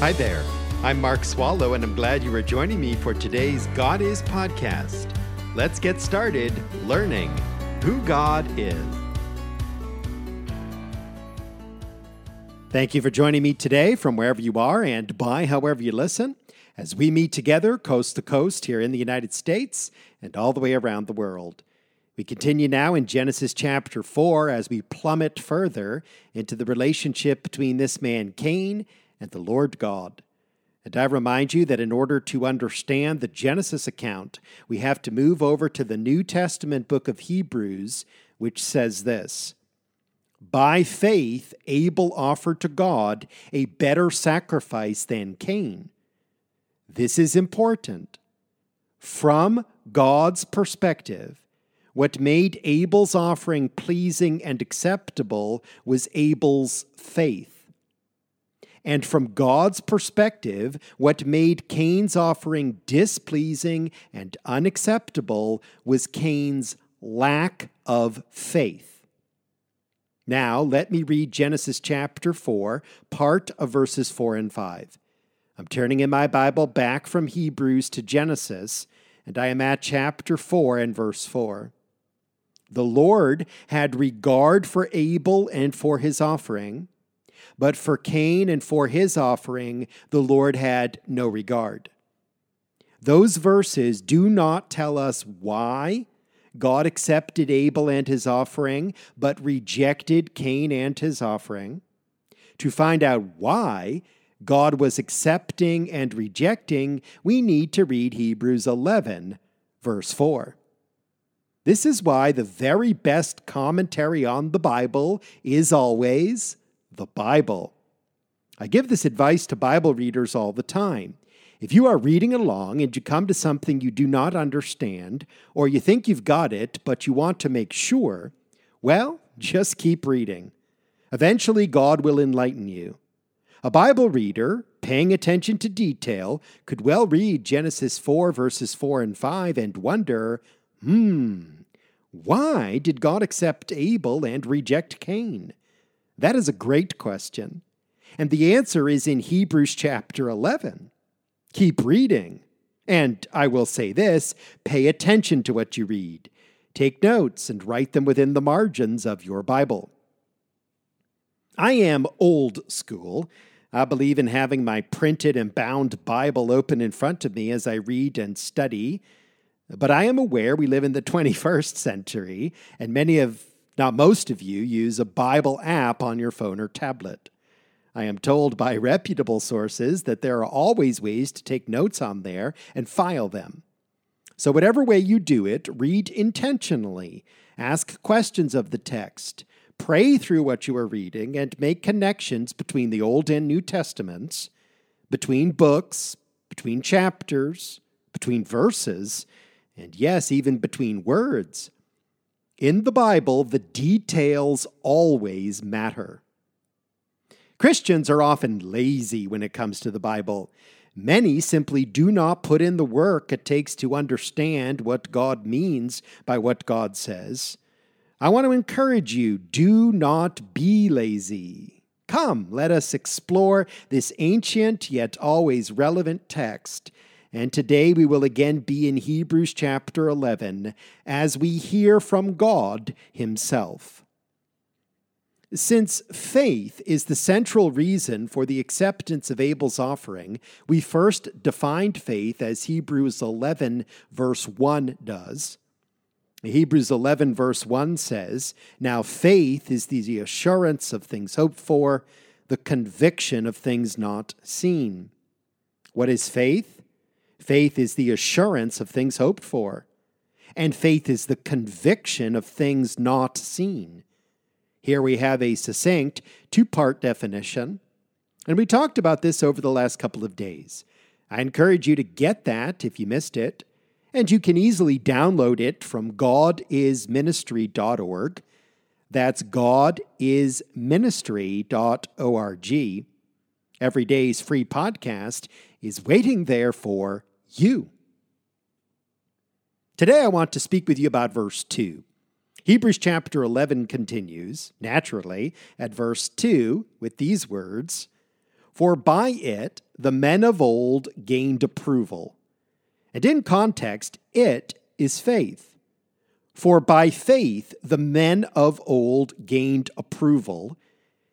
Hi there. I'm Mark Swallow, and I'm glad you are joining me for today's God Is podcast. Let's get started learning who God is. Thank you for joining me today from wherever you are and by however you listen as we meet together coast to coast here in the United States and all the way around the world. We continue now in Genesis chapter 4 as we plummet further into the relationship between this man Cain and the Lord God. And I remind you that in order to understand the Genesis account, we have to move over to the New Testament book of Hebrews, which says this By faith, Abel offered to God a better sacrifice than Cain. This is important. From God's perspective, what made Abel's offering pleasing and acceptable was Abel's faith. And from God's perspective, what made Cain's offering displeasing and unacceptable was Cain's lack of faith. Now, let me read Genesis chapter 4, part of verses 4 and 5. I'm turning in my Bible back from Hebrews to Genesis, and I am at chapter 4 and verse 4. The Lord had regard for Abel and for his offering, but for Cain and for his offering, the Lord had no regard. Those verses do not tell us why God accepted Abel and his offering, but rejected Cain and his offering. To find out why God was accepting and rejecting, we need to read Hebrews 11, verse 4. This is why the very best commentary on the Bible is always the Bible. I give this advice to Bible readers all the time. If you are reading along and you come to something you do not understand, or you think you've got it, but you want to make sure, well, just keep reading. Eventually, God will enlighten you. A Bible reader, paying attention to detail, could well read Genesis 4, verses 4 and 5 and wonder, hmm, why did God accept Abel and reject Cain? That is a great question. And the answer is in Hebrews chapter 11. Keep reading. And I will say this pay attention to what you read. Take notes and write them within the margins of your Bible. I am old school I believe in having my printed and bound Bible open in front of me as I read and study. But I am aware we live in the 21st century, and many of, not most of you, use a Bible app on your phone or tablet. I am told by reputable sources that there are always ways to take notes on there and file them. So, whatever way you do it, read intentionally, ask questions of the text, pray through what you are reading and make connections between the Old and New Testaments, between books, between chapters, between verses, and yes, even between words. In the Bible, the details always matter. Christians are often lazy when it comes to the Bible. Many simply do not put in the work it takes to understand what God means by what God says. I want to encourage you do not be lazy. Come, let us explore this ancient yet always relevant text. And today we will again be in Hebrews chapter 11 as we hear from God Himself. Since faith is the central reason for the acceptance of Abel's offering, we first defined faith as Hebrews 11, verse 1 does. Hebrews 11, verse 1 says, Now faith is the assurance of things hoped for, the conviction of things not seen. What is faith? Faith is the assurance of things hoped for, and faith is the conviction of things not seen. Here we have a succinct two part definition, and we talked about this over the last couple of days. I encourage you to get that if you missed it and you can easily download it from godisministry.org. That's godisministry.org. Every day's free podcast is waiting there for you. Today I want to speak with you about verse 2. Hebrews chapter 11 continues, naturally, at verse 2 with these words For by it the men of old gained approval. And in context, it is faith. For by faith the men of old gained approval.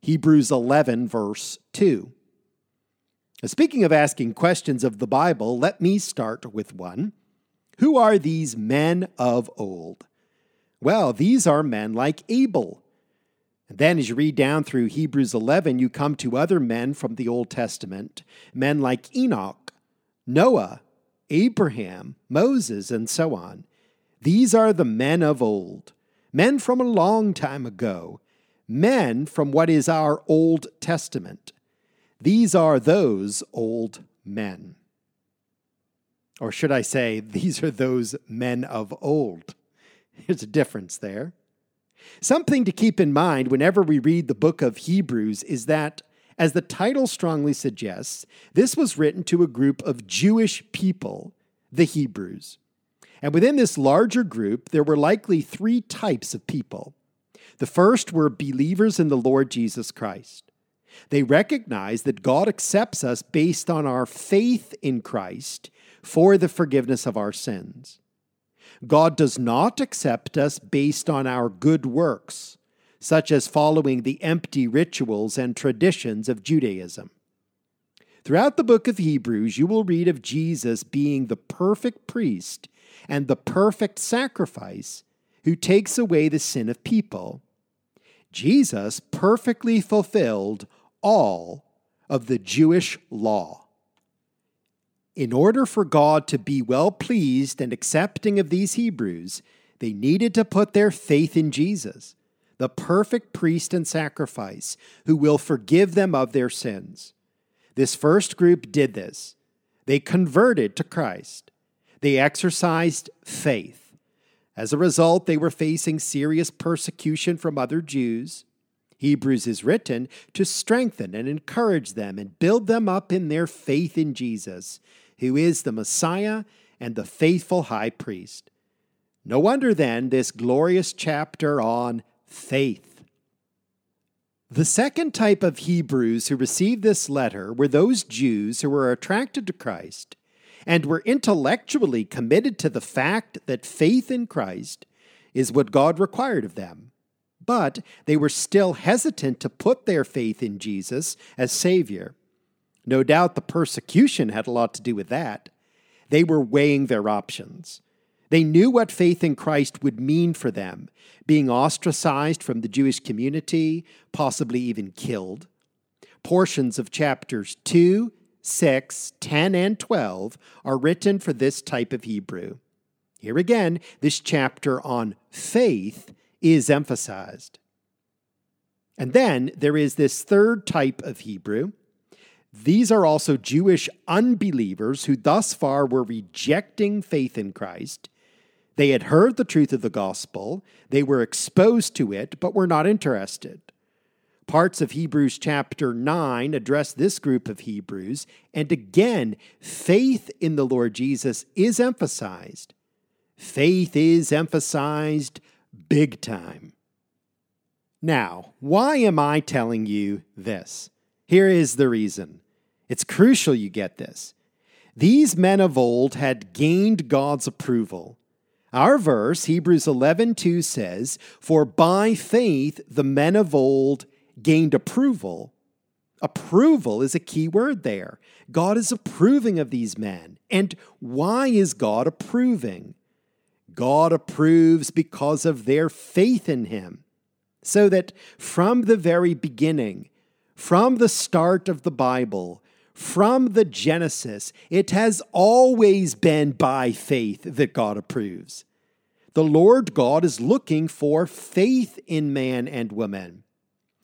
Hebrews 11, verse 2. Speaking of asking questions of the Bible, let me start with one. Who are these men of old? Well, these are men like Abel. And then, as you read down through Hebrews 11, you come to other men from the Old Testament, men like Enoch, Noah, Abraham, Moses, and so on. These are the men of old, men from a long time ago, men from what is our Old Testament. These are those old men. Or should I say, these are those men of old. There's a difference there. Something to keep in mind whenever we read the book of Hebrews is that, as the title strongly suggests, this was written to a group of Jewish people, the Hebrews. And within this larger group, there were likely three types of people. The first were believers in the Lord Jesus Christ. They recognize that God accepts us based on our faith in Christ for the forgiveness of our sins. God does not accept us based on our good works, such as following the empty rituals and traditions of Judaism. Throughout the book of Hebrews, you will read of Jesus being the perfect priest and the perfect sacrifice who takes away the sin of people. Jesus perfectly fulfilled all of the Jewish law. In order for God to be well pleased and accepting of these Hebrews, they needed to put their faith in Jesus, the perfect priest and sacrifice, who will forgive them of their sins. This first group did this. They converted to Christ. They exercised faith. As a result, they were facing serious persecution from other Jews. Hebrews is written to strengthen and encourage them and build them up in their faith in Jesus who is the Messiah and the faithful high priest. No wonder then this glorious chapter on faith. The second type of Hebrews who received this letter were those Jews who were attracted to Christ and were intellectually committed to the fact that faith in Christ is what God required of them. But they were still hesitant to put their faith in Jesus as Savior. No doubt the persecution had a lot to do with that. They were weighing their options. They knew what faith in Christ would mean for them, being ostracized from the Jewish community, possibly even killed. Portions of chapters 2, 6, 10, and 12 are written for this type of Hebrew. Here again, this chapter on faith is emphasized. And then there is this third type of Hebrew these are also Jewish unbelievers who thus far were rejecting faith in Christ. They had heard the truth of the gospel, they were exposed to it, but were not interested. Parts of Hebrews chapter 9 address this group of Hebrews, and again, faith in the Lord Jesus is emphasized. Faith is emphasized big time. Now, why am I telling you this? Here is the reason. It's crucial you get this. These men of old had gained God's approval. Our verse, Hebrews 11:2 says, "For by faith the men of old gained approval." Approval is a key word there. God is approving of these men. And why is God approving? God approves because of their faith in him. So that from the very beginning, from the start of the Bible, from the Genesis, it has always been by faith that God approves. The Lord God is looking for faith in man and woman.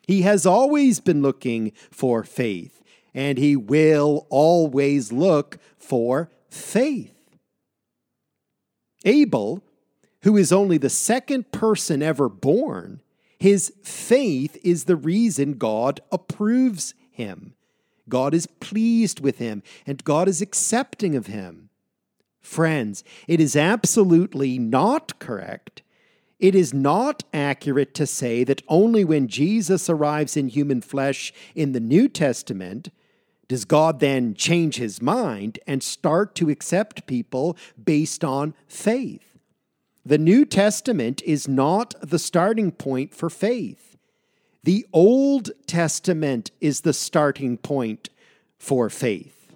He has always been looking for faith, and He will always look for faith. Abel, who is only the second person ever born, his faith is the reason God approves him. God is pleased with him, and God is accepting of him. Friends, it is absolutely not correct. It is not accurate to say that only when Jesus arrives in human flesh in the New Testament Does God then change his mind and start to accept people based on faith? The New Testament is not the starting point for faith. The Old Testament is the starting point for faith.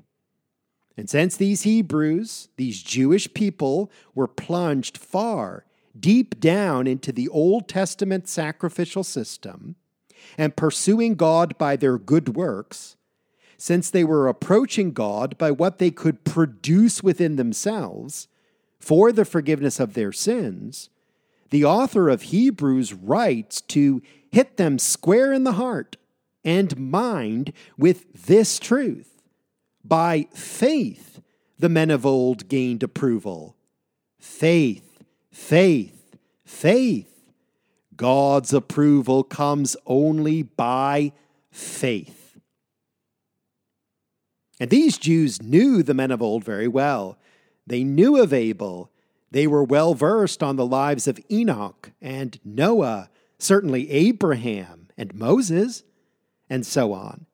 And since these Hebrews, these Jewish people, were plunged far deep down into the Old Testament sacrificial system and pursuing God by their good works, since they were approaching God by what they could produce within themselves for the forgiveness of their sins, the author of Hebrews writes to hit them square in the heart and mind with this truth. By faith, the men of old gained approval. Faith, faith, faith. God's approval comes only by faith. And these Jews knew the men of old very well. They knew of Abel. They were well versed on the lives of Enoch and Noah, certainly Abraham and Moses, and so on.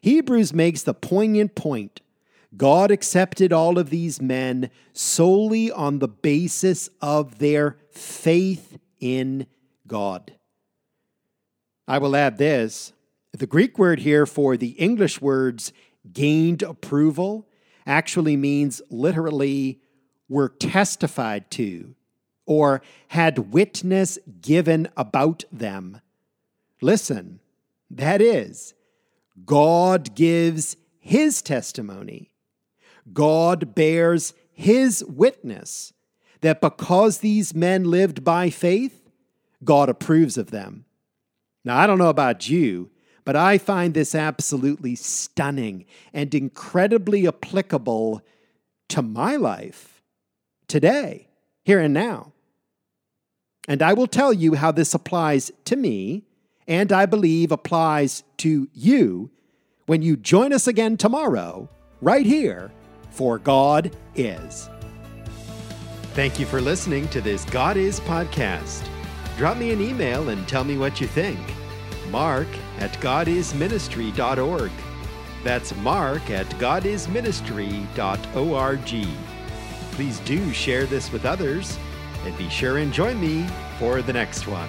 Hebrews makes the poignant point God accepted all of these men solely on the basis of their faith in God. I will add this the Greek word here for the English words gained approval actually means literally were testified to or had witness given about them. Listen, that is, God gives his testimony. God bears his witness that because these men lived by faith, God approves of them. Now, I don't know about you, but I find this absolutely stunning and incredibly applicable to my life today, here and now. And I will tell you how this applies to me, and I believe applies to you when you join us again tomorrow, right here, for God is. Thank you for listening to this God Is podcast. Drop me an email and tell me what you think mark at godisministry.org. That's mark at godisministry.org. Please do share this with others and be sure and join me for the next one.